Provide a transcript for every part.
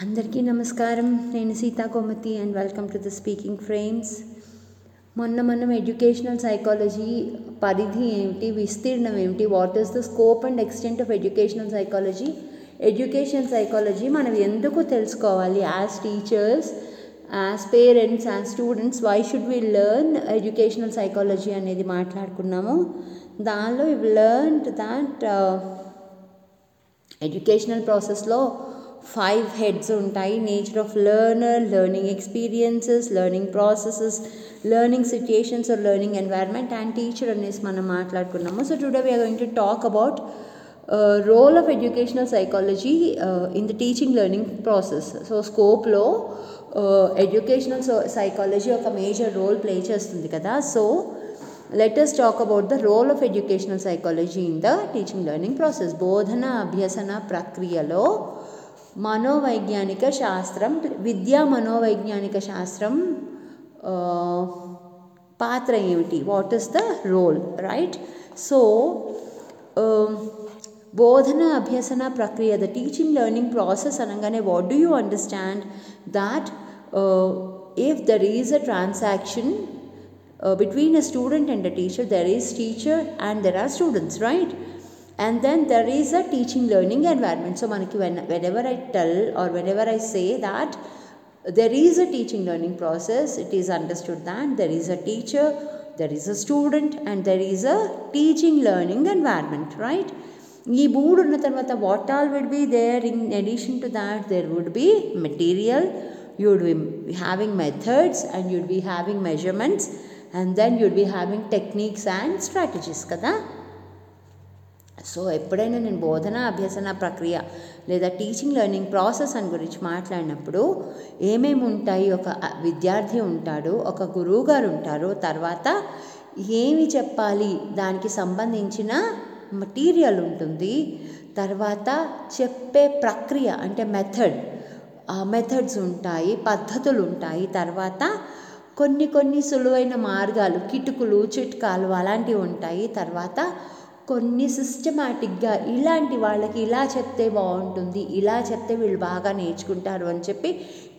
అందరికీ నమస్కారం. నేను Sita Komathi and welcome to the speaking frames మొన్న మనం ఎడ్యుకేషనల్ సైకాలజీ పరిధి ఏమిటి విస్తీర్ణం ఏమిటి what is the scope and extent of educational psychology education psychology మనం ఎందుకు తెలుసుకోవాలి? As teachers as parents as students why should we learn educational psychology అనేది మాట్లాడుకున్నాము. దానిలో ఇవి లెర్న్ దాట్ ఎడ్యుకేషనల్ ప్రాసెస్లో ఫైవ్ హెడ్స్ ఉంటాయి. Nature of learner learning experiences learning processes learning situations or learning environment and teacher అనేసి మనం మాట్లాడుకున్నాము. So today we're going to talk about role of educational psychology in the teaching learning process so స్కోప్లో educational psychology ఒక major role play చేస్తుంది కదా. So let us talk about the role of educational psychology in the teaching learning process బోధన అభ్యసన ప్రక్రియలో మనోవైజ్ఞానిక శాస్త్రం విద్యా మనోవైజ్ఞానిక శాస్త్రం పాత్ర ఏమిటి what is the role right so బోధన అభ్యసన ప్రక్రియ ద టీచింగ్ లెర్నింగ్ ప్రాసెస్ అనగానే what do you understand that if there is a transaction uh, between a student and a teacher there is teacher and there are students right? and then there is a teaching learning environment so manaki when, whenever i tell or whenever i say that there is a teaching learning process it is understood that there is a teacher there is a student and there is a teaching learning environment right ఈ మూడు ఉన్న తర్వాత what all would be there in addition to that there would be material you would be having methods and you'd be having measurements and then you'd be having techniques and strategies కదా so ఎప్పుడైనా నేను బోధన అభ్యసన ప్రక్రియ లేదా teaching learning process అని గురించి మాట్లాడినప్పుడు ఏమేమి ఉంటాయి? ఒక విద్యార్థి ఉంటాడు ఒక గురువు గారు ఉంటారు తర్వాత ఏమి చెప్పాలి? దానికి సంబంధించిన మటీరియల్ ఉంటుంది తర్వాత చెప్పే ప్రక్రియ అంటే మెథడ్ మెథడ్స్ ఉంటాయి పద్ధతులు ఉంటాయి తర్వాత కొన్ని కొన్ని సులువైన మార్గాలు కిటుకులు చిట్కాలు అలాంటివి ఉంటాయి తర్వాత కొన్ని సిస్టమాటిక్గా ఇలాంటి వాళ్ళకి ఇలా చెప్తే బాగుంటుంది ఇలా చెప్తే వీళ్ళు బాగా నేర్చుకుంటారు అని చెప్పి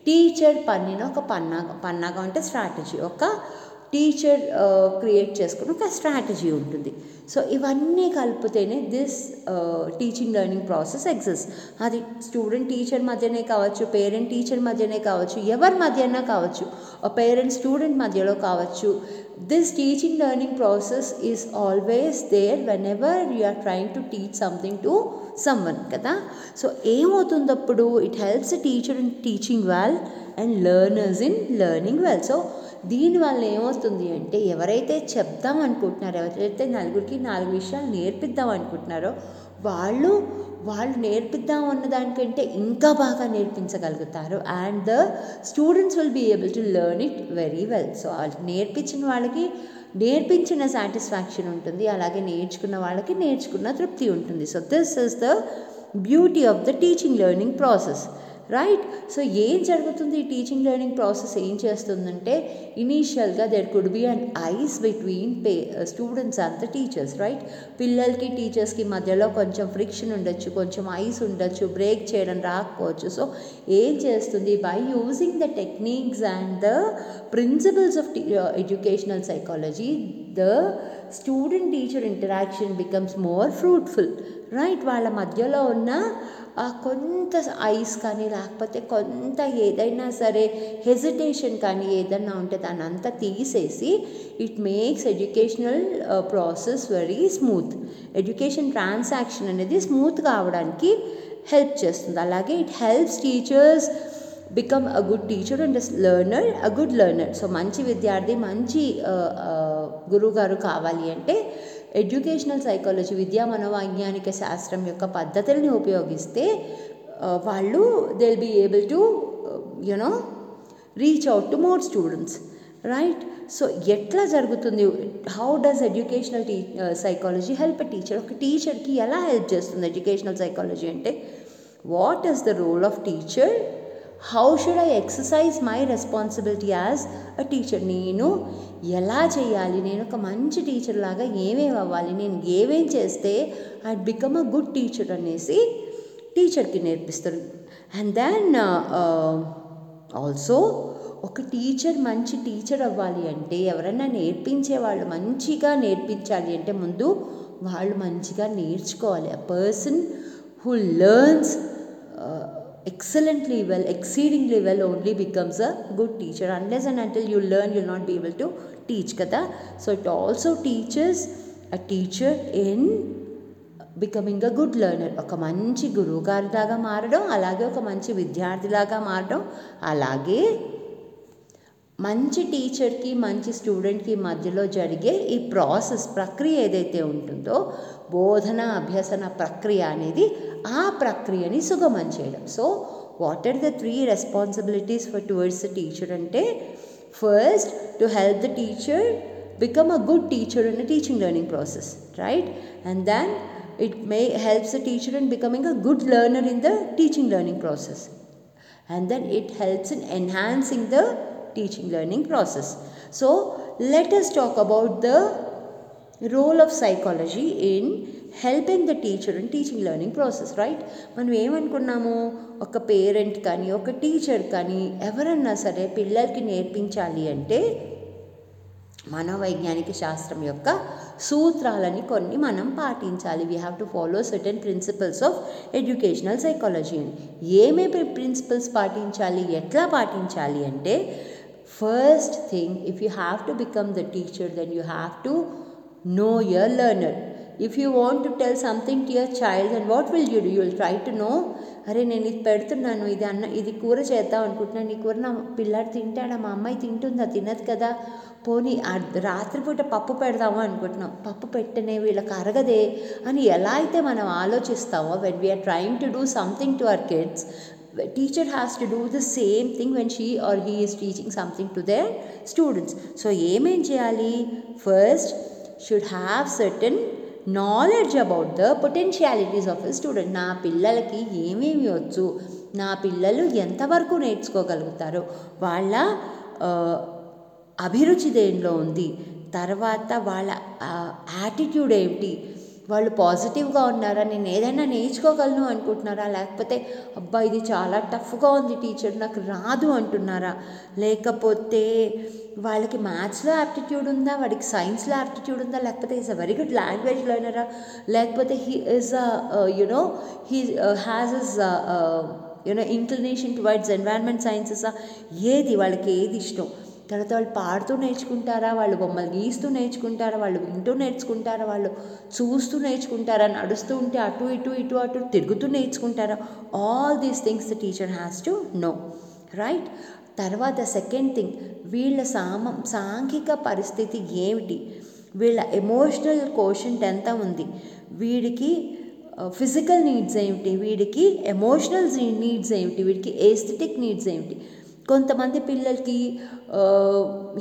టీచర్ పన్నిన ఒక పన్నాగం పన్నాగం అంటే స్ట్రాటజీ ఒక టీచర్ క్రియేట్ చేసుకుని ఒక స్ట్రాటజీ ఉంటుంది. సో ఇవన్నీ కలిపితేనే this teaching learning process exist అది స్టూడెంట్ టీచర్ మధ్యనే కావచ్చు పేరెంట్ టీచర్ మధ్యనే కావచ్చు ఎవరి మధ్యన కావచ్చు పేరెంట్ స్టూడెంట్ మధ్యలో కావచ్చు. This teaching learning process is always there whenever you are trying to teach something to someone కదా? సో ఏమవుతుంది అప్పుడు it helps teacher in teaching well and learners in learning well so దీనివల్ల ఏమవుతుంది అంటే ఎవరైతే చెప్దాం అనుకుంటున్నారో ఎవరైతే నలుగురికి నాలుగు విషయాలు నేర్పిద్దాం అనుకుంటున్నారో వాళ్ళు వాళ్ళు నేర్పిద్దాం అన్న దానికంటే ఇంకా బాగా నేర్పించగలుగుతారు. And the students will be able to learn it very well so వాళ్ళకి నేర్పించిన వాళ్ళకి నేర్పించిన సాటిస్ఫాక్షన్ ఉంటుంది. అలాగే నేర్చుకున్న వాళ్ళకి నేర్చుకున్న తృప్తి ఉంటుంది. So this is the beauty of the teaching learning process right so ఏం జరుగుతుంది ఈ టీచింగ్ లెర్నింగ్ ప్రాసెస్ ఏం చేస్తుందంటే ఇనీషియల్గా there could be and ice between pay students and the teachers right పిల్లలకి టీచర్స్కి మధ్యలో కొంచెం ఫ్రిక్షన్ ఉండొచ్చు కొంచెం ఐస్ ఉండొచ్చు బ్రేక్ చేయడం రాకపోవచ్చు. సో ఏం చేస్తుంది? By using the techniques and the principles of educational psychology the student teacher interaction becomes more fruitful right వాళ్ళ మధ్యలో ఉన్న కొంత ఐస్ కానీ లేకపోతే కొంత ఏదైనా సరే హెజిటేషన్ కానీ ఏదైనా ఉంటే దాన్ని అంతా తీసేసి it makes educational process very smooth education transaction అనేది స్మూత్ కావడానికి హెల్ప్ చేస్తుంది. అలాగే it helps teachers become a good teacher and learner a good learner so మంచి విద్యార్థి మంచి గురువుగారు కావాలి అంటే ఎడ్యుకేషనల్ సైకాలజీ విద్యా మనోవైజ్ఞానిక శాస్త్రం యొక్క పద్ధతుల్ని ఉపయోగిస్తే వాళ్ళు they will be able to you know reach out to more students right so ఎట్లా జరుగుతుంది? How does educational tea psychology help a teacher ఒక టీచర్కి ఎలా హెల్ప్ చేస్తుంది ఎడ్యుకేషనల్ సైకాలజీ అంటే what is the role of teacher how should I exercise my responsibility as a teacher నేను ఎలా చేయాలి? నేను ఒక మంచి టీచర్ లాగా ఏమేమి అవ్వాలి? నేను ఏమేం చేస్తే I become a good teacher అనేసి టీచర్కి నేర్పిస్తారు. అండ్ దెన్ ఆల్సో ఒక టీచర్ మంచి టీచర్ అవ్వాలి అంటే ఎవరైనా నేర్పించే వాళ్ళు మంచిగా నేర్పించాలి అంటే ముందు వాళ్ళు మంచిగా నేర్చుకోవాలి. A person who learns excellently well, exceedingly well, only becomes a good teacher. Unless and until you learn, you'll not be able to teach. Kada? So it also teaches a teacher in becoming a good learner ఒక మంచి గురువు గారిలాగా మారడం అలాగే ఒక మంచి విద్యార్థిలాగా మారడం అలాగే మంచి టీచర్కి మంచి స్టూడెంట్కి మధ్యలో జరిగే ఈ ప్రాసెస్ ప్రక్రియ ఏదైతే ఉంటుందో బోధన అభ్యసన ప్రక్రియ అనేది ఆ ప్రక్రియని సుగమం చేయడం so what are the three responsibilities for towards the teacher అంటే first to help the teacher become a good teacher in a teaching learning process right and then it may helps the teacher in becoming a good learner in the teaching learning process and then it helps in enhancing the teaching learning process so let us talk about the role of psychology in helping the teacher and teaching learning process right మనం ఏమనుకున్నాము? ఒక parent కానీ ఒక teacher కానీ ఎవరన్నా సరే పిల్లలకి నేర్పించాలి అంటే మనోవైజ్ఞానిక శాస్త్రం యొక్క సూత్రాలని కొన్ని మనం పాటించాలి. We have to follow certain principles of educational psychology అని ఏమేమి ప్రిన్సిపల్స్ పాటించాలి? ఎట్లా పాటించాలి అంటే first thing if you have to become the teacher then you have to know your learner if you want to tell something to your child and what will you do you will try to know అరే నేను ఇది పెడుతున్నాను. ఇది అన్న ఇది కూర చేద్దాం అనుకుంటున్నాను. ఈ కూర నా పిల్లాడు తింటాడా? మా అమ్మాయి తింటుందా? తినదు కదా. పోనీ రాత్రిపూట పప్పు పెడదాము అనుకుంటున్నాం. పప్పు పెట్టనే వీళ్ళకి అరగదే అని ఎలా అయితే మనం ఆలోచిస్తామో when we're trying to do something to our kids teacher has to do the same thing when she or he is teaching something to their students so ఏమేం చేయాలి? First should have certain knowledge about the potentialities of a student నా పిల్లలకి ఏమేమి వచ్చు? నా పిల్లలు ఎంతవరకు నేర్చుకోగలుగుతారో? వాళ్ళ అభిరుచి దేనిలో ఉంది? తర్వాత వాళ్ళ యాటిట్యూడ్ ఏమిటి? వాళ్ళు పాజిటివ్గా ఉన్నారా? నేను ఏదైనా నేర్చుకోగలను అనుకుంటున్నారా? లేకపోతే అబ్బా ఇది చాలా టఫ్గా ఉంది టీచర్ నాకు రాదు అంటున్నారా? లేకపోతే వాళ్ళకి మ్యాథ్స్లో యాప్టిట్యూడ్ ఉందా? వాడికి సైన్స్లో యాప్టిట్యూడ్ ఉందా? లేకపోతే is a very good language లెర్నరా లేకపోతే he is a you know he has his you know inclination towards environment sciences ఏది? వాళ్ళకి ఏది ఇష్టం? తర్వాత వాళ్ళు పాడుతూ నేర్చుకుంటారా? వాళ్ళు బొమ్మలు గీస్తూ నేర్చుకుంటారా? వాళ్ళు వింటూ నేర్చుకుంటారా? వాళ్ళు చూస్తూ నేర్చుకుంటారా? నడుస్తూ ఉంటే అటు ఇటు ఇటు అటు తిరుగుతూ నేర్చుకుంటారా? All these things the teacher has to know right తర్వాత సెకండ్ థింగ్ వీళ్ళ సామ సాంఘిక పరిస్థితి ఏమిటి? వీళ్ళ ఎమోషనల్ కోషంట్ ఎంత ఉంది? వీడికి uh, ఫిజికల్ నీడ్స్ ఏమిటి? వీడికి ఎమోషనల్ నీడ్స్ ఏమిటి? వీడికి ఏస్థెటిక్ నీడ్స్ ఏమిటి? కొంతమంది పిల్లలకి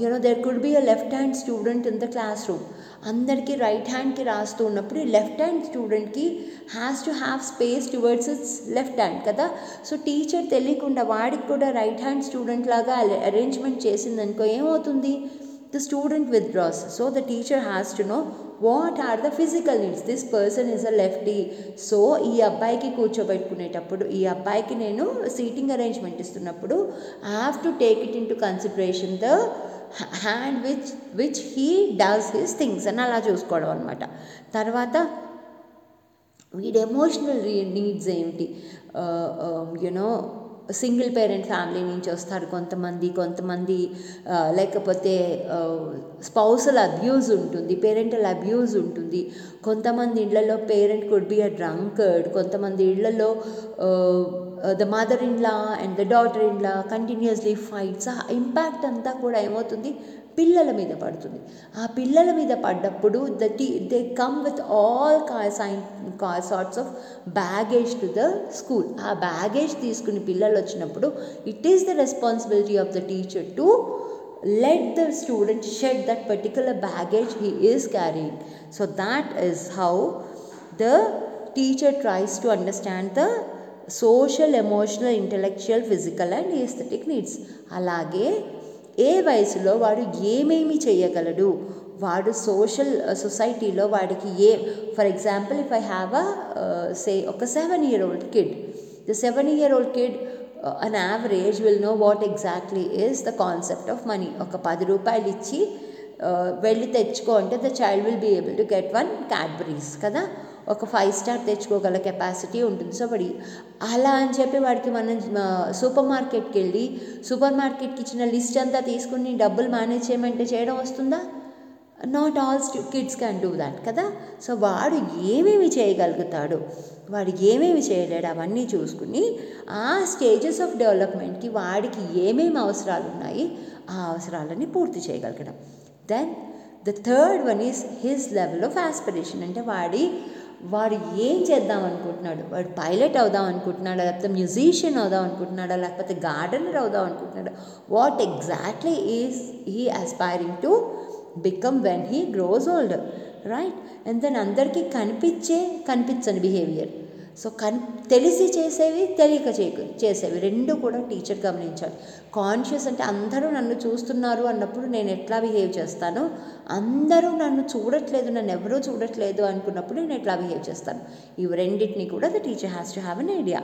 you know there could be a left hand student in the classroom అందరికీ రైట్ హ్యాండ్కి రాస్తూ ఉన్నప్పుడు ఈ లెఫ్ట్ హ్యాండ్ స్టూడెంట్కి has to have space towards its left hand కదా? సో టీచర్ తెలియకుండా వాడికి కూడా రైట్ హ్యాండ్ స్టూడెంట్ లాగా అరేంజ్మెంట్ చేసిందనుకో ఏమవుతుంది? The student withdraws. So the teacher has to know what are the physical needs this person is a lefty so ఈ అబ్బాయికి కూర్చోబెట్టుకునేటప్పుడు ఈ అబ్బాయికి నేను సీటింగ్ అరేంజ్మెంట్ ఇస్తున్నప్పుడు I have to take it into consideration the hand which which he does his things అని అలా చూసుకోవడం అనమాట తర్వాత వీడి ఎమోషనల్ నీడ్స్ ఏమిటి you know single parent family నుంచి వస్తారు కొంతమంది కొంతమంది లేకపోతే స్పౌసల్ అబ్యూజ్ ఉంటుంది పేరెంటల్ అబ్యూజ్ ఉంటుంది. కొంతమంది ఇళ్ళలో parent could be a drunkard కొంతమంది ఇళ్ళలో the mother in law and the daughter in law continuously fights ఆ ఇంపాక్ట్ అంతా కూడా ఏమవుతుంది? పిల్లల మీద పడుతుంది. ఆ పిల్లల మీద పడ్డప్పుడు the tea they come with all సైన్ కా sorts of baggage to the school ఆ బ్యాగేజ్ తీసుకుని పిల్లలు వచ్చినప్పుడు it is the responsibility of the teacher to let the student shed that particular baggage he is carrying so that is how the teacher tries to understand the social emotional intellectual physical and aesthetic needs అలాగే ఏ వయసులో వాడు ఏమేమి చేయగలడు? వాడు social సొసైటీలో uh, వాడికి ఏ for example if I have a say ఒక seven year old kid the seven year old kid on average will know what exactly is the concept of money ఒక పది రూపాయలు ఇచ్చి uh, వెళ్ళి తెచ్చుకో అంటే the child will be able to get one Cadbury's కదా? ఒక ఫైవ్ స్టార్ తెచ్చుకోగల కెపాసిటీ ఉంటుంది. సో వాడి అలా అని చెప్పి వాడికి మనం సూపర్ మార్కెట్కి వెళ్ళి సూపర్ మార్కెట్కి ఇచ్చిన లిస్ట్ అంతా తీసుకుని డబ్బులు మేనేజ్ చేయమంటే చేయడం వస్తుందా? Not all kids can do that కదా? సో వాడు ఏమేమి చేయగలుగుతాడు? వాడు ఏమేమి చేయలేడు? అవన్నీ చూసుకుని ఆ స్టేజెస్ ఆఫ్ డెవలప్మెంట్కి వాడికి ఏమేమి అవసరాలు ఉన్నాయి? ఆ అవసరాలని పూర్తి చేయగలగడం. Then the third one is his level of aspiration అంటే వాడి వాడు ఏం చేద్దాం అనుకుంటున్నాడు వాడు పైలట్ అవుదాం అనుకుంటున్నాడా లేకపోతే మ్యూజిషియన్ అవుదాం అనుకుంటున్నాడా లేకపోతే గార్డెనర్ అవుదాం అనుకుంటున్నాడా what exactly is he aspiring to become when he grows old right? And then అందరికీ కనిపించే కనిపించని బిహేవియర్. సో కన్ తెలిసి చేసేవి తెలియక చే చేసేవి. రెండు కూడా టీచర్ గమనించాలి. కాన్షియస్ అంటే అందరూ నన్ను చూస్తున్నారు అన్నప్పుడు నేను ఎట్లా బిహేవ్ చేస్తాను? అందరూ నన్ను చూడట్లేదు నన్ను ఎవరూ చూడట్లేదు అనుకున్నప్పుడు నేను ఎట్లా బిహేవ్ చేస్తాను? ఇవి రెండింటిని కూడా the teacher has to have an idea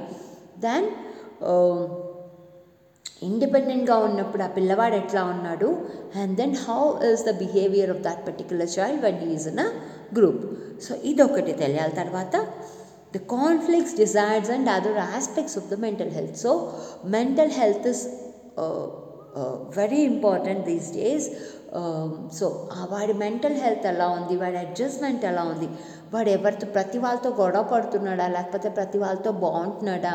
then ఇండిపెండెంట్గా ఉన్నప్పుడు ఆ పిల్లవాడు ఎట్లా ఉన్నాడు? And then how is the behaviour of that particular child one is in a group so ఇదొకటి తెలియాలి. తర్వాత the conflicts, desires, and other aspects of the mental health. So, mental health is uh, very important these days so వాడి mental health ఎలా ఉంది? వాడి adjustment ఎలా ఉంది? వాడు ఎవరితో ప్రతి వాళ్ళతో గొడవ పడుతున్నాడా? లేకపోతే ప్రతి వాళ్ళతో బాగుంటున్నాడా?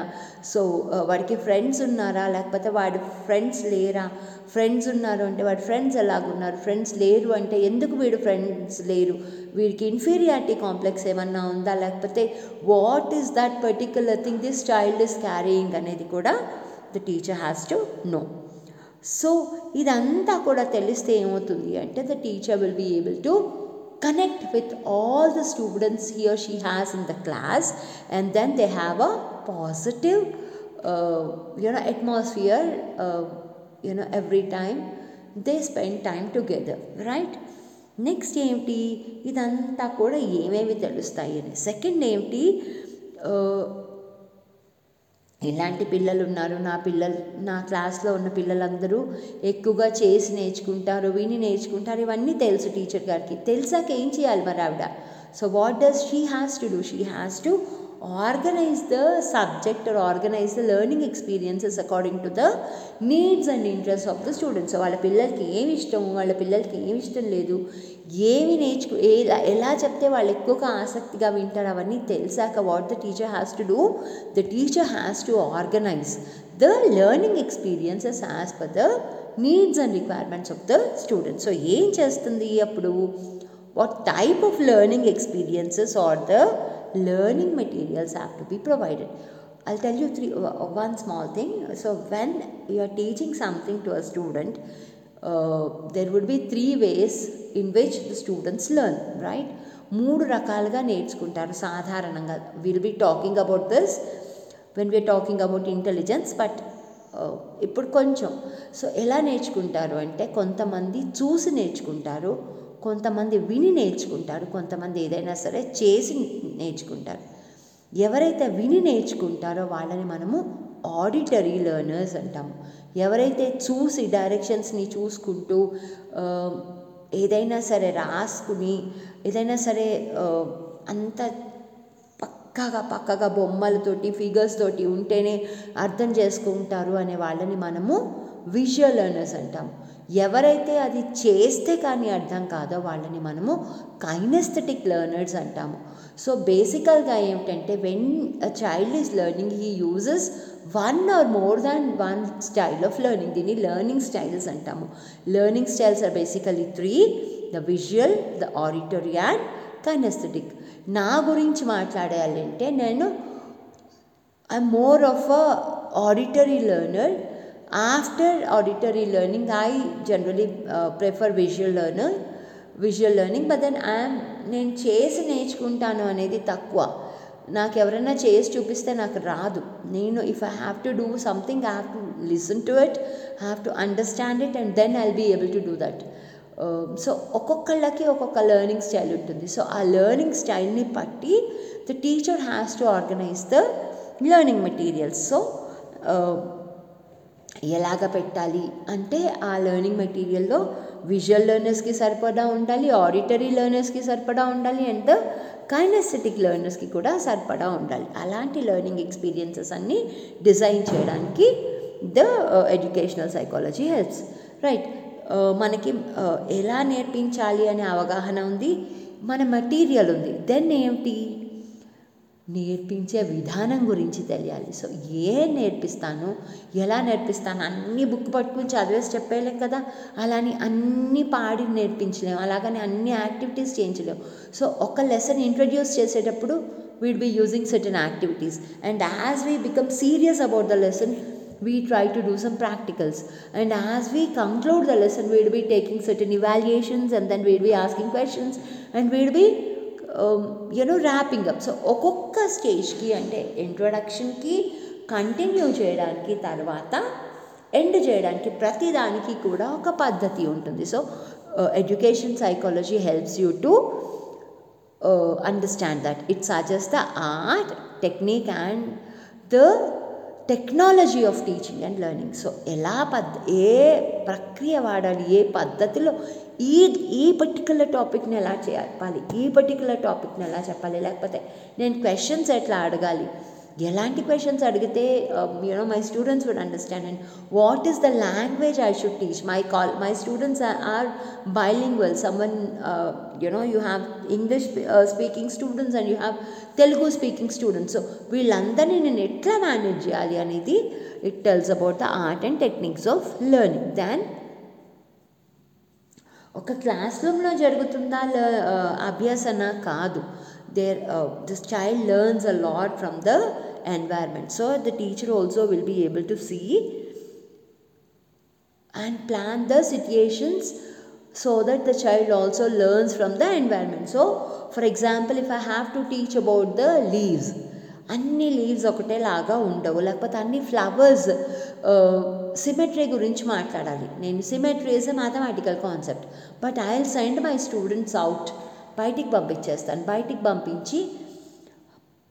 సో uh, వాడికి ఫ్రెండ్స్ ఉన్నారా? లేకపోతే వాడి ఫ్రెండ్స్ లేరా? ఫ్రెండ్స్ ఉన్నారు అంటే వాడి ఫ్రెండ్స్ ఎలాగున్నారు? ఫ్రెండ్స్ లేరు అంటే ఎందుకు వీడు ఫ్రెండ్స్ లేరు? వీడికి ఇన్ఫీరియారిటీ కాంప్లెక్స్ ఏమన్నా ఉందా? లేకపోతే what is that particular thing this child is carrying అనేది కూడా the teacher has to know so ఇదంతా కూడా తెలిస్తే ఏమవుతుంది అంటే the teacher will be able to connect with all the students he or she has in the class and then they have a positive uh, you know atmosphere uh, you know every time they spend time together right next ఏమిటి ఇదంతా కూడా ఏమేమి తెలుస్తాయి అని second ఏమిటి ఇలాంటి పిల్లలు ఉన్నారు నా పిల్లలు నా క్లాస్లో ఉన్న పిల్లలందరూ ఎక్కువగా చేసి నేర్చుకుంటారు విని నేర్చుకుంటారు. ఇవన్నీ తెలుసు టీచర్ గారికి. తెలిసాక ఏం చేయాలి మరి ఆవిడ? So what does she has to do? She has to organise the subject or organise the learning experiences according to the needs and interest of the students వాళ్ళ పిల్లలకి ఏమి ఇష్టం? వాళ్ళ పిల్లలకి ఏమి ఇష్టం లేదు? ఏమి నేర్చుకు ఎలా ఎలా చెప్తే వాళ్ళు ఎక్కువగా ఆసక్తిగా వింటారు? అవన్నీ తెలిసాక what the teacher has to do the teacher has to organise the learning experiences as per the needs and requirements of the students so ఏం చేస్తుంది అప్పుడు? What type of learning experiences are the learning materials have to be provided. I'll tell you three, uh, one small thing. So, when you are teaching something to a student, uh, there would be three ways in which the students learn, right? మూడు రకాలుగా నేర్చుకుంటారు సాధారణంగా will be talking about this when we're talking about intelligence but ఇప్పుడు కొంచెం so ఎలా నేర్చుకుంటారు అంటే కొంతమంది చూసి నేర్చుకుంటారు కొంతమంది విని నేర్చుకుంటారు కొంతమంది ఏదైనా సరే చేసి నేర్చుకుంటారు. ఎవరైతే విని నేర్చుకుంటారో వాళ్ళని మనము ఆడిటరీ లెర్నర్స్ అంటాము ఎవరైతే చూసి డైరెక్షన్స్ని చూసుకుంటూ ఏదైనా సరే రాసుకుని ఏదైనా సరే అంత పక్కగా పక్కగా బొమ్మలతోటి ఫిగర్స్ తోటి ఉంటేనే అర్థం చేసుకుంటారు అనే వాళ్ళని మనము విజువల్ లెర్నర్స్ అంటాము ఎవరైతే అది చేస్తే కానీ అర్థం కాదో వాళ్ళని మనము కైనెస్థెటిక్ లెర్నర్స్ అంటాము. సో బేసికల్గా ఏమిటంటే when a child is learning he uses one or more than one style of learning దీన్ని లెర్నింగ్ స్టైల్స్ అంటాము. Learning styles are basically three the visual the auditory and kinaesthetic నా గురించి మాట్లాడాలంటే నేను I more of a auditory learner after auditory learning I generally prefer visual learner visual learning but then I'm నేను చేసి నేర్చుకుంటాను అనేది తక్కువ. నాకు ఎవరైనా చేసి చూపిస్తే నాకు రాదు. నేను if I have to do something I have to listen to it have to understand it and then I'll be able to do that so ఒక్కొక్కళ్ళకి ఒక్కొక్క లెర్నింగ్ స్టైల్ ఉంటుంది. సో ఆ లెర్నింగ్ స్టైల్ని బట్టి the teacher has to organise the learning materials so ఎలాగ పెట్టాలి? అంటే ఆ లెర్నింగ్ మెటీరియల్లో విజువల్ లెర్నర్స్కి సరిపడా ఉండాలి ఆడిటరీ లెర్నర్స్కి సరిపడా ఉండాలి అండ్ ద కైనెస్థెటిక్ లెర్నర్స్కి కూడా సరిపడా ఉండాలి. అలాంటి లెర్నింగ్ ఎక్స్పీరియన్సెస్ అన్నీ డిజైన్ చేయడానికి the educational psychology helps right మనకి uh, ఎలా నేర్పించాలి అనే అవగాహన ఉంది మన మెటీరియల్ ఉంది. దెన్ ఏమిటి నేర్పించే విధానం గురించి తెలియాలి. సో ఏ నేర్పిస్తాను ఎలా నేర్పిస్తాను అన్ని బుక్ పట్టుకుని చదివేసి చెప్పేయలేం కదా? అలాని అన్ని పాడి నేర్పించలేము అలాగని అన్ని యాక్టివిటీస్ చేయించలేము సో ఒక లెసన్ ఇంట్రడ్యూస్ చేసేటప్పుడు we'd be using certain activities and as we become serious about the lesson we try to do some practicals. And as we conclude the lesson we'll be taking certain evaluations and then we'll be asking questions and we'll be you know wrapping up so ఒక్కొక్క స్టేజ్కి అంటే ఇంట్రొడక్షన్కి continue చేయడానికి తర్వాత end చేయడానికి ప్రతిదానికి కూడా ఒక పద్ధతి ఉంటుంది. So education psychology helps you to understand that it suggest the art technique and the technology of teaching and learning so ఎలా పద్ ఏ ప్రక్రియ వాడాలి ఏ పద్ధతిలో ఈ ఈ పర్టికులర్ టాపిక్ని ఎలా చెప్పాలి ఈ పర్టికులర్ టాపిక్ని ఎలా చెప్పాలి లేకపోతే నేను క్వశ్చన్స్ ఎట్లా అడగాలి ఎలాంటి క్వశ్చన్స్ అడిగితే you know my students would understand and what is the language I should teach my call my students are bilingual someone you know you have English speaking students and you have Telugu speaking students so వీళ్ళందరినీ నేను ఎట్లా manage చేయాలి అనేది it tells about the art and techniques of learning then ఒక class రూమ్లో జరుగుతుందా అభ్యాసన? కాదు. there this child learns a lot from the environment so the teacher also will be able to see and plan the situations so that the child also learns from the environment so for example if i have to teach about the leaves అన్ని leaves ఒకటేలాగా ఉండవు లేకపోతే అన్ని flowers symmetry గురించి మాట్లాడాలి నేను symmetry is a mathematical concept but I will send my students out బయటికి పంపించేస్తాను బయటికి పంపించి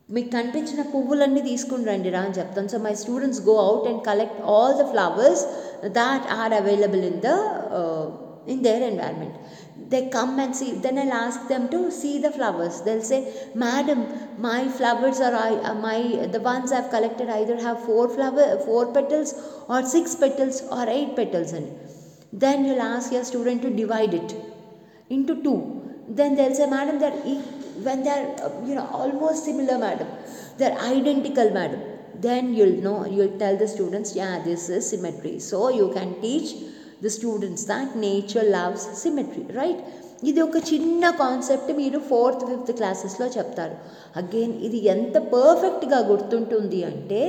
మీకు కనిపించిన పువ్వులన్నీ తీసుకుని రండి రా అని చెప్తాను so my students go out and collect all the flowers that are available in the in their environment they come and see then I ask them to see the flowers they'll say madam my flowers are my the ones I've collected either have four flower four petals or six petals or eight petals అని then you'll ask your student to divide it into two. Then they'll say, Madam, they're when they're you know almost similar, madam, they're identical, madam. Then you'll know you'll tell the students, yeah, this is symmetry. So you can teach the students that nature loves symmetry, right? ఇది ఒక చిన్న concept మీరు fourth fifth క్లాసెస్లో చెప్తారు again ఇది ఎంత పర్ఫెక్ట్గా గుర్తుంటుంది అంటే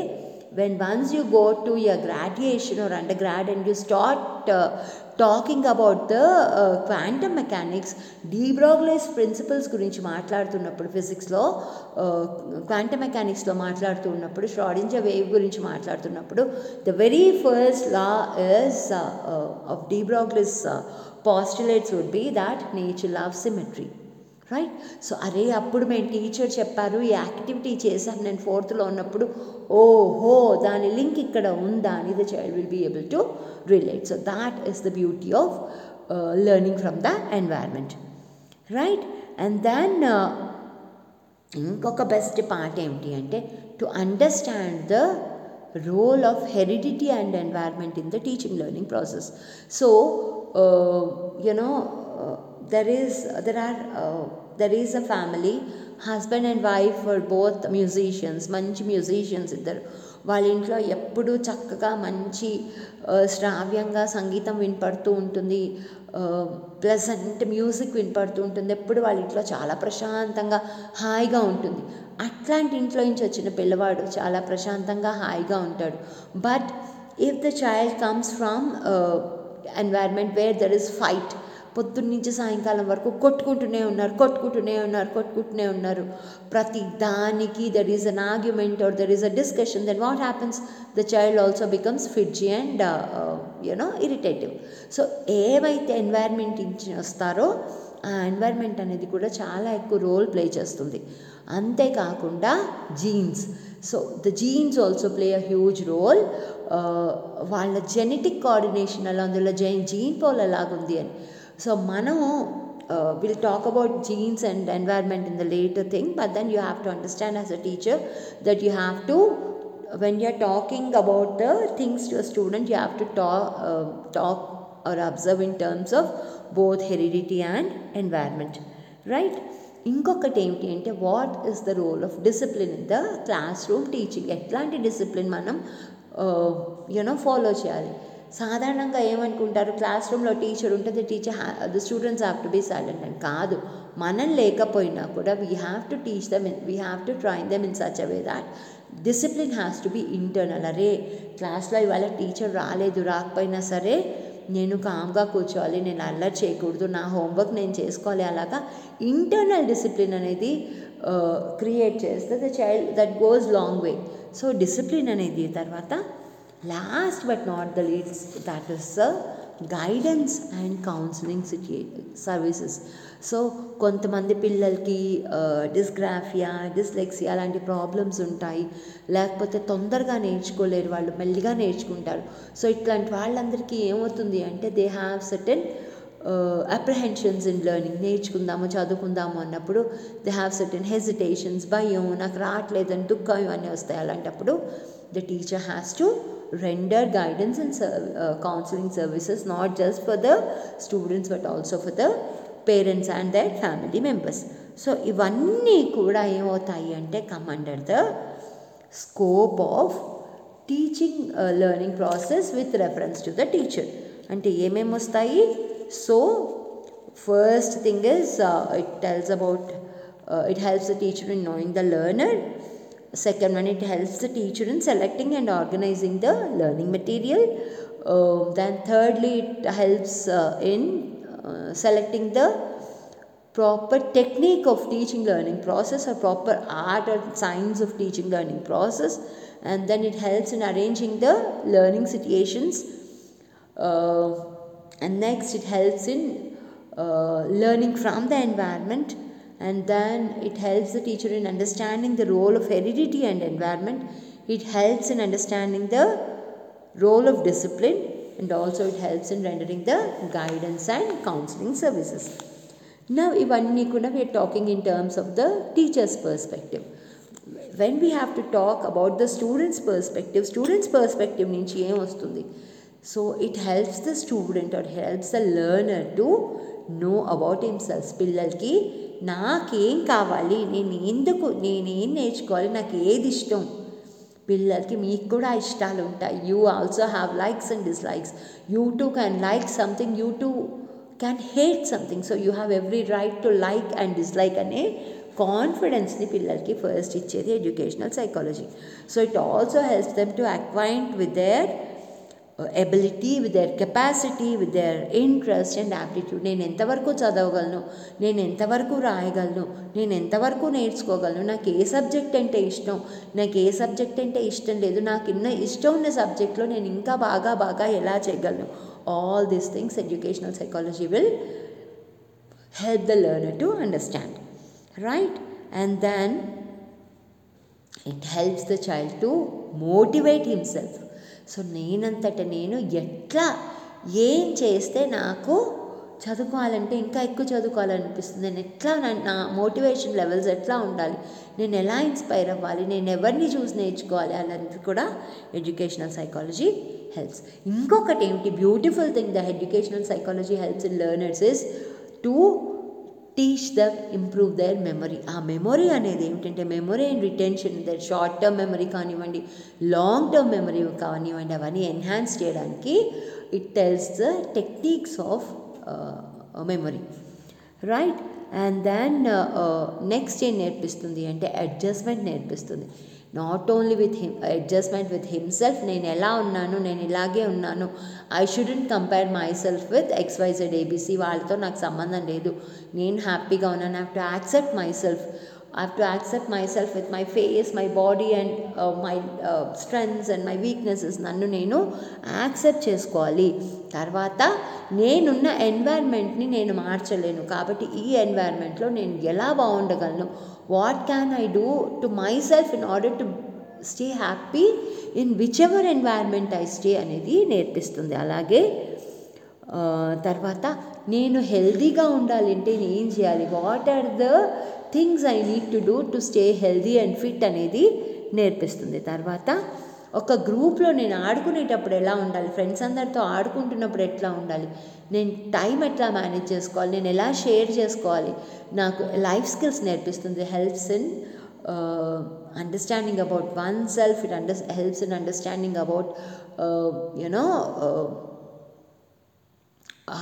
when once you go to your graduation or undergrad and you start uh, talking about the uh, quantum mechanics de Broglie's principles గురించి మాట్లాడుతున్నప్పుడు ఫిజిక్స్లో క్వాంటమ్ మెకానిక్స్లో మాట్లాడుతున్నప్పుడు ష్రాడింజర్ వేవ్ గురించి మాట్లాడుతున్నప్పుడు the very first law is of de Broglie's postulates would be that nature love symmetry right so అరే అప్పుడు మేము teacher చెప్పారు ఈ యాక్టివిటీ చేశాం నేను ఫోర్త్లో ఉన్నప్పుడు. ఓహో దాని లింక్ ఇక్కడ ఉందా అని the child will be able to relate so that is the beauty of learning from the environment right and then ఇంకొక బెస్ట్ పార్ట్ ఏమిటి అంటే to understand the role of heredity and environment in the teaching learning process so you know there is there are uh, there is a family husband and wife for both musicians మంచి musicians ఇద్దరు. వాళ్ళ ఇంట్లో ఎప్పుడూ చక్కగా మంచి శ్రావ్యంగా సంగీతం వినపడుతూ ఉంటుంది. Pleasant music వినపడుతూ ఉంటుంది. ఎప్పుడు వాళ్ళ ఇంట్లో చాలా ప్రశాంతంగా హాయిగా ఉంటుంది. అట్లాంటి ఇంట్లో నుంచి వచ్చిన పిల్లవాడు చాలా ప్రశాంతంగా హాయిగా ఉంటాడు. But if the child comes from environment where there is fight పొద్దున్న నుంచి సాయంకాలం వరకు కొట్టుకుంటూనే ఉన్నారు కొట్టుకుంటూనే ఉన్నారు కొట్టుకుంటూనే ఉన్నారు. ప్రతి దానికి there is an argument or there is a discussion then what happens the child also becomes fidgety and you know irritative so ఏవైతే ఎన్వైర్న్మెంట్ వస్తారో ఆ ఎన్వైర్న్మెంట్ అనేది కూడా చాలా ఎక్కువ రోల్ ప్లే చేస్తుంది. అంతేకాకుండా genes so the genes also play a huge role వాళ్ళ జెనెటిక్ కోఆర్డినేషన్ అలా అందులో జై జైన్ జీన్ పోల్ ఎలాగుంది అని. సో మనము will talk about genes and environment in the later thing but then you have to understand as a teacher that you have to when you are talking about the things to a student you have to talk uh, talk or observe in terms of both heredity and environment right ఇంకొకటి ఏమిటి అంటే what is the role of discipline in the classroom teaching ఎట్లాంటి discipline మనం you know follow చేయాలి సాధారణంగా ఏమనుకుంటారు? Class రూమ్లో teacher ఉంటుంది teacher the students have to be silent అని కాదు. మనం లేకపోయినా కూడా we have to teach them we have to train them in such a way that discipline has to be internal అరే క్లాస్లో ఇవాళ టీచర్ రాలేదు రాకపోయినా సరే నేను కామ్గా కూర్చోవాలి నేను అల్లరి చేయకూడదు నా హోంవర్క్ నేను చేసుకోవాలి అలాగా ఇంటర్నల్ డిసిప్లిన్ అనేది uh, క్రియేట్ చేస్తే the child that goes long way so discipline అనేది తర్వాత last but not the leads that is the guidance and counselling సిట్యే services so కొంతమంది పిల్లలకి డిస్గ్రాఫియా డిస్లెక్సియా అలాంటి ప్రాబ్లమ్స్ ఉంటాయి. లేకపోతే తొందరగా నేర్చుకోలేరు వాళ్ళు మెల్లిగా నేర్చుకుంటారు. సో ఇట్లాంటి వాళ్ళందరికీ ఏమవుతుంది అంటే they have certain apprehensions in learning నేర్చుకుందాము చదువుకుందాము అన్నప్పుడు దే హ్యావ్ సర్టెన్ హెజిటేషన్స్ భయం నాకు రావట్లేదని దుఃఖం ఇవన్నీ వస్తాయి. అలాంటప్పుడు the teacher has to render guidance and ser- uh, counseling services not just for the students but also for the parents and their family members so ఇవన్నీ కూడా ఏమవుతాయి అంటే come under the scope of teaching learning process with reference to the teacher అంటే ఏమేమి వస్తాయి? So first thing is it tells about it helps the teacher in knowing the learner second one it helps the teacher in selecting and organizing the learning material. Uh, then thirdly it helps uh, in uh, selecting the proper technique of teaching learning process or proper art or science of teaching learning process. And then it helps in arranging the learning situations. Uh, and next it helps in uh, learning from the environment and then it helps the teacher in understanding the role of heredity and environment it helps in understanding the role of discipline and also it helps in rendering the guidance and counseling services now ivanni kuda we are talking in terms of the teacher's perspective when we have to talk about the student's perspective student's perspective నుంచి ఏం వస్తుంది so it helps the student or helps the learner to know about himself పిల్లలకి నాకేం కావాలి? నేను ఎందుకు? నేనేం నేర్చుకోవాలి? నాకు ఏది ఇష్టం? పిల్లలకి మీకు కూడా ఇష్టాలు ఉంటాయి. You also have likes and dislikes you too can like something you too can hate something so you have every right to like and dislike అనే కాన్ఫిడెన్స్ని పిల్లలకి ఫస్ట్ ఇచ్చేది educational psychology so it also helps them to acquaint with their ability with their capacity with their interest and aptitude నేను ఎంతవరకు చదవగలను? నేను ఎంతవరకు రాయగలను? నేను ఎంతవరకు నేర్చుకోగలను? నాకు ఏ సబ్జెక్ట్ అంటే ఇష్టం? నాకు ఏ సబ్జెక్ట్ అంటే ఇష్టం లేదు. నాకు ఇన్న ఇష్టం ఉన్న సబ్జెక్ట్లో నేను ఇంకా బాగా బాగా ఎలా చేయగలను? All these things educational psychology will help the learner to understand right and then it helps the child to motivate himself so నేనంతట నేను ఎట్లా ఏం చేస్తే నాకు చదువుకోవాలంటే ఇంకా ఎక్కువ చదువుకోవాలనిపిస్తుంది? నేను ఎట్లా నా నా మోటివేషన్ లెవెల్స్ ఎట్లా ఉండాలి? నేను ఎలా ఇన్స్పైర్ అవ్వాలి? నేను ఎవరిని చూసి నేర్చుకోవాలి? అనేది కూడా ఎడ్యుకేషనల్ సైకాలజీ హెల్ప్స్. ఇంకొకటి ఏమిటి? Beautiful thing the educational psychology helps in learners is to teach them improve their memory ఆ మెమొరీ అనేది ఏమిటంటే memory and retention their short term memory కానివ్వండి లాంగ్ టర్మ్ మెమరీ కానివ్వండి అవన్నీ ఎన్హాన్స్ చేయడానికి it tells the techniques of memory right and then next ఏం నేర్పిస్తుంది అంటే అడ్జస్ట్మెంట్ నేర్పిస్తుంది. Not only with him adjustment with himself నేను ఎలా ఉన్నాను నేను ఇలాగే ఉన్నాను I shouldn't compare my self with XYZ ABC వాళ్ళతో నాకు సంబంధం లేదు. నేను హ్యాపీగా ఉన్నాను. Have to accept myself I have to accept myself with my face my body and my strengths and my weaknesses నన్ను నేను యాక్సెప్ట్ చేసుకోవాలి. తర్వాత నేనున్న ఎన్వైర్న్మెంట్ని నేను మార్చలేను. కాబట్టి ఈ ఎన్వైర్న్మెంట్లో నేను ఎలా బాగుండగలను? What can I do to myself in order to stay happy in whichever environment I stay అనేది నేర్పిస్తుంది. అలాగే తర్వాత నేను హెల్దీగా ఉండాలంటే నేను ఏం చేయాలి? What are the things I need to do to stay healthy and fit అనేది నేర్పిస్తుంది. తర్వాత ఒక గ్రూప్లో నేను ఆడుకునేటప్పుడు ఎలా ఉండాలి? ఫ్రెండ్స్ అందరితో ఆడుకుంటున్నప్పుడు ఎట్లా ఉండాలి? నేను టైం ఎట్లా మేనేజ్ చేసుకోవాలి? నేను ఎలా షేర్ చేసుకోవాలి? నాకు లైఫ్ స్కిల్స్ నేర్పిస్తుంది. Helps in understanding about oneself. It under helps in understanding about you know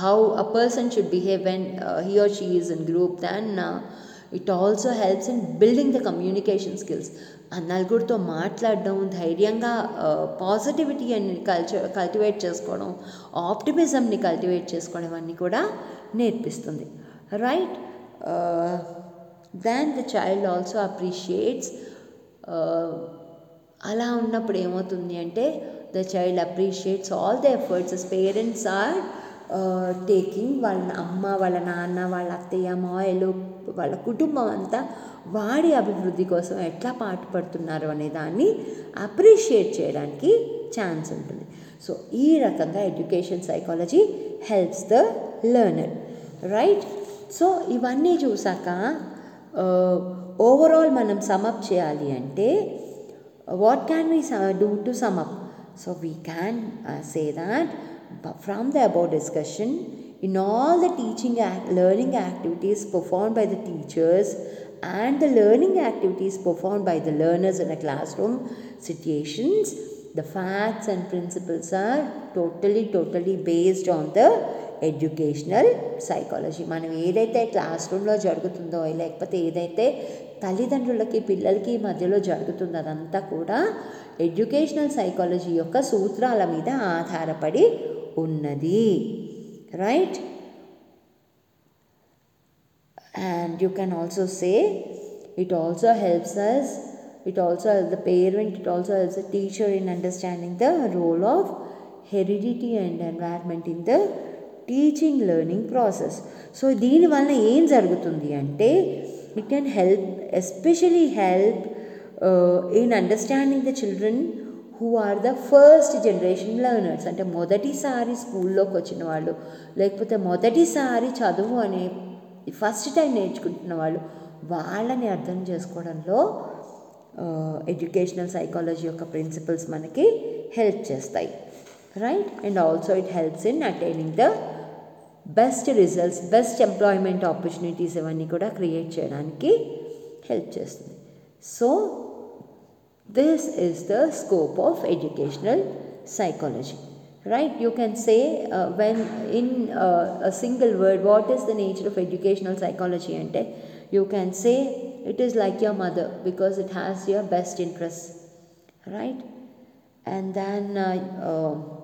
how a person should behave when uh, he or she is in group then uh, it also helps in building the communication skills ఆ నలుగురితో మాట్లాడడం ధైర్యంగా positivity అని culture cultivate చేసుకోవడం ఆప్టిమిజంని cultivate చేసుకోవడం అన్నీ కూడా నేర్పిస్తుంది. Right then the child also appreciates అలా ఉన్నప్పుడు ఏమవుతుంది అంటే the child appreciates all the efforts parents are taking వాళ్ళ అమ్మ వాళ్ళ నాన్న వాళ్ళ అత్తయ్య మాయలు వాళ్ళ కుటుంబం అంతా వాడి అభివృద్ధి కోసం ఎట్లా పాటుపడుతున్నారు అనే దాన్ని అప్రిషియేట్ చేయడానికి ఛాన్స్ ఉంటుంది. సో ఈ రకంగా education psychology helps the learner right so ఇవన్నీ చూసాక ఓవరాల్ మనం సమప్ చేయాలి అంటే what can we do to sum up so we can say that from the above discussion, in all the teaching act, learning activities performed by the teachers and the learning activities performed by the learners in a classroom situations, the facts and principles are totally, totally based on the educational psychology మనం ఏదైతే class రూమ్లో జరుగుతుందో లేకపోతే ఏదైతే తల్లిదండ్రులకి పిల్లలకి మధ్యలో జరుగుతుందో అదంతా కూడా ఎడ్యుకేషనల్ సైకాలజీ యొక్క సూత్రాల మీద ఆధారపడి ఉన్నది right and you can also say it also helps us it also helps the parent it also helps the teacher in understanding the role of heredity and environment in the teaching learning process so దీనివల్ల ఏం జరుగుతుంది అంటే it can help especially help in understanding the children who are the first generation learners అంటే మొదటిసారి స్కూల్లోకి వచ్చిన వాళ్ళు లేకపోతే మొదటిసారి చదువు అనే ఫస్ట్ టైం నేర్చుకుంటున్న వాళ్ళు వాళ్ళని అర్థం చేసుకోవడంలో ఎడ్యుకేషనల్ సైకాలజీ యొక్క ప్రిన్సిపల్స్ మనకి హెల్ప్ చేస్తాయి. Right and also it helps in attaining the best results best employment opportunities ఇవన్నీ కూడా క్రియేట్ చేయడానికి హెల్ప్ చేస్తుంది. So this is the scope of educational psychology right? You can say uh, when in uh, a single word what is the nature of educational psychology ante you can say it is like your mother because it has your best interests right? And then uh, uh,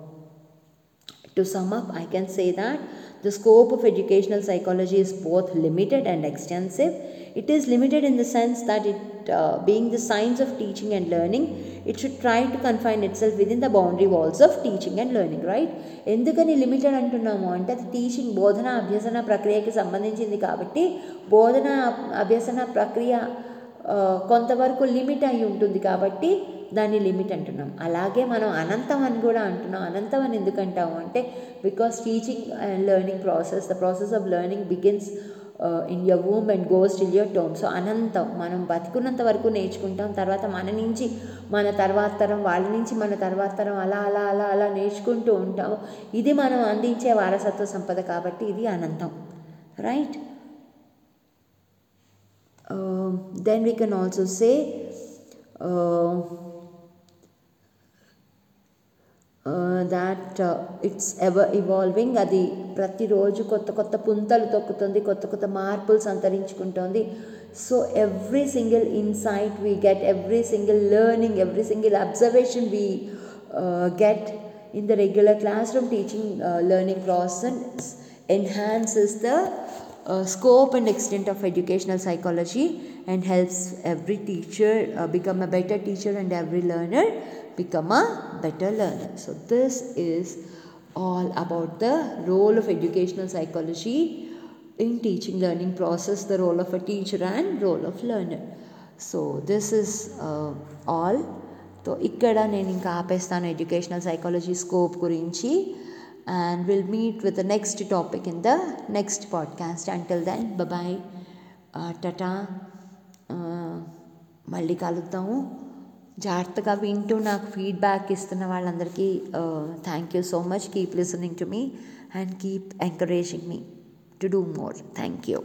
to sum up i can say that the scope of educational psychology is both limited and extensive it is limited in the sense that it uh, being the science of teaching and learning it should try to confine itself within the boundary walls of teaching and learning right ఎందుకని limited అంటున్నాము అంటే అది teaching బోధన అభ్యసన ప్రక్రియకి సంబంధించింది కాబట్టి బోధన అభ్యసన ప్రక్రియ ఆ, కొంతవరకు లిమిట్ అయి ఉంటుంది కాబట్టి దాన్ని లిమిట్ అంటున్నాం. అలాగే మనం అనంతం అని కూడా అంటున్నాం. అనంతం అని ఎందుకు అంటాము అంటే because teaching and learning process the process of learning begins in your womb and goes till your tomb so అనంతం మనం బతుకున్నంత వరకు నేర్చుకుంటాం. తర్వాత మన నుంచి మన తర్వాత తరం వాళ్ళ నుంచి మన తర్వాత తరం అలా అలా అలా అలా నేర్చుకుంటూ ఉంటాము. ఇది మనం అందించే వారసత్వ సంపద కాబట్టి ఇది అనంతం. Right then we can also say say uh, uh, that uh, it's ever evolving అది ప్రతిరోజు కొత్త కొత్త పుంతలు తొక్కుతుంది కొత్త కొత్త మార్పులు సంతరించుకుంటుంది so every single insight we get every single learning every single observation we get in the regular classroom teaching uh, learning process enhances the uh, scope and extent of educational psychology and helps every teacher uh, become a better teacher and every learner become a better learner so this is all about the role of educational psychology in teaching learning process the role of a teacher and role of learner so this is uh, all so ఇక్కడ నేను ఇంకా ఆపేస్తాను educational psychology scope గురించి and will meet with the next topic in the next podcast until then bye tata మళ్ళీ కలుద్దాము జాగ్రత్తగా వింటూ నాకు feedback ఇస్తున్న వాళ్ళందరికీ thank you so much keep listening to me and keep encouraging me to do more thank you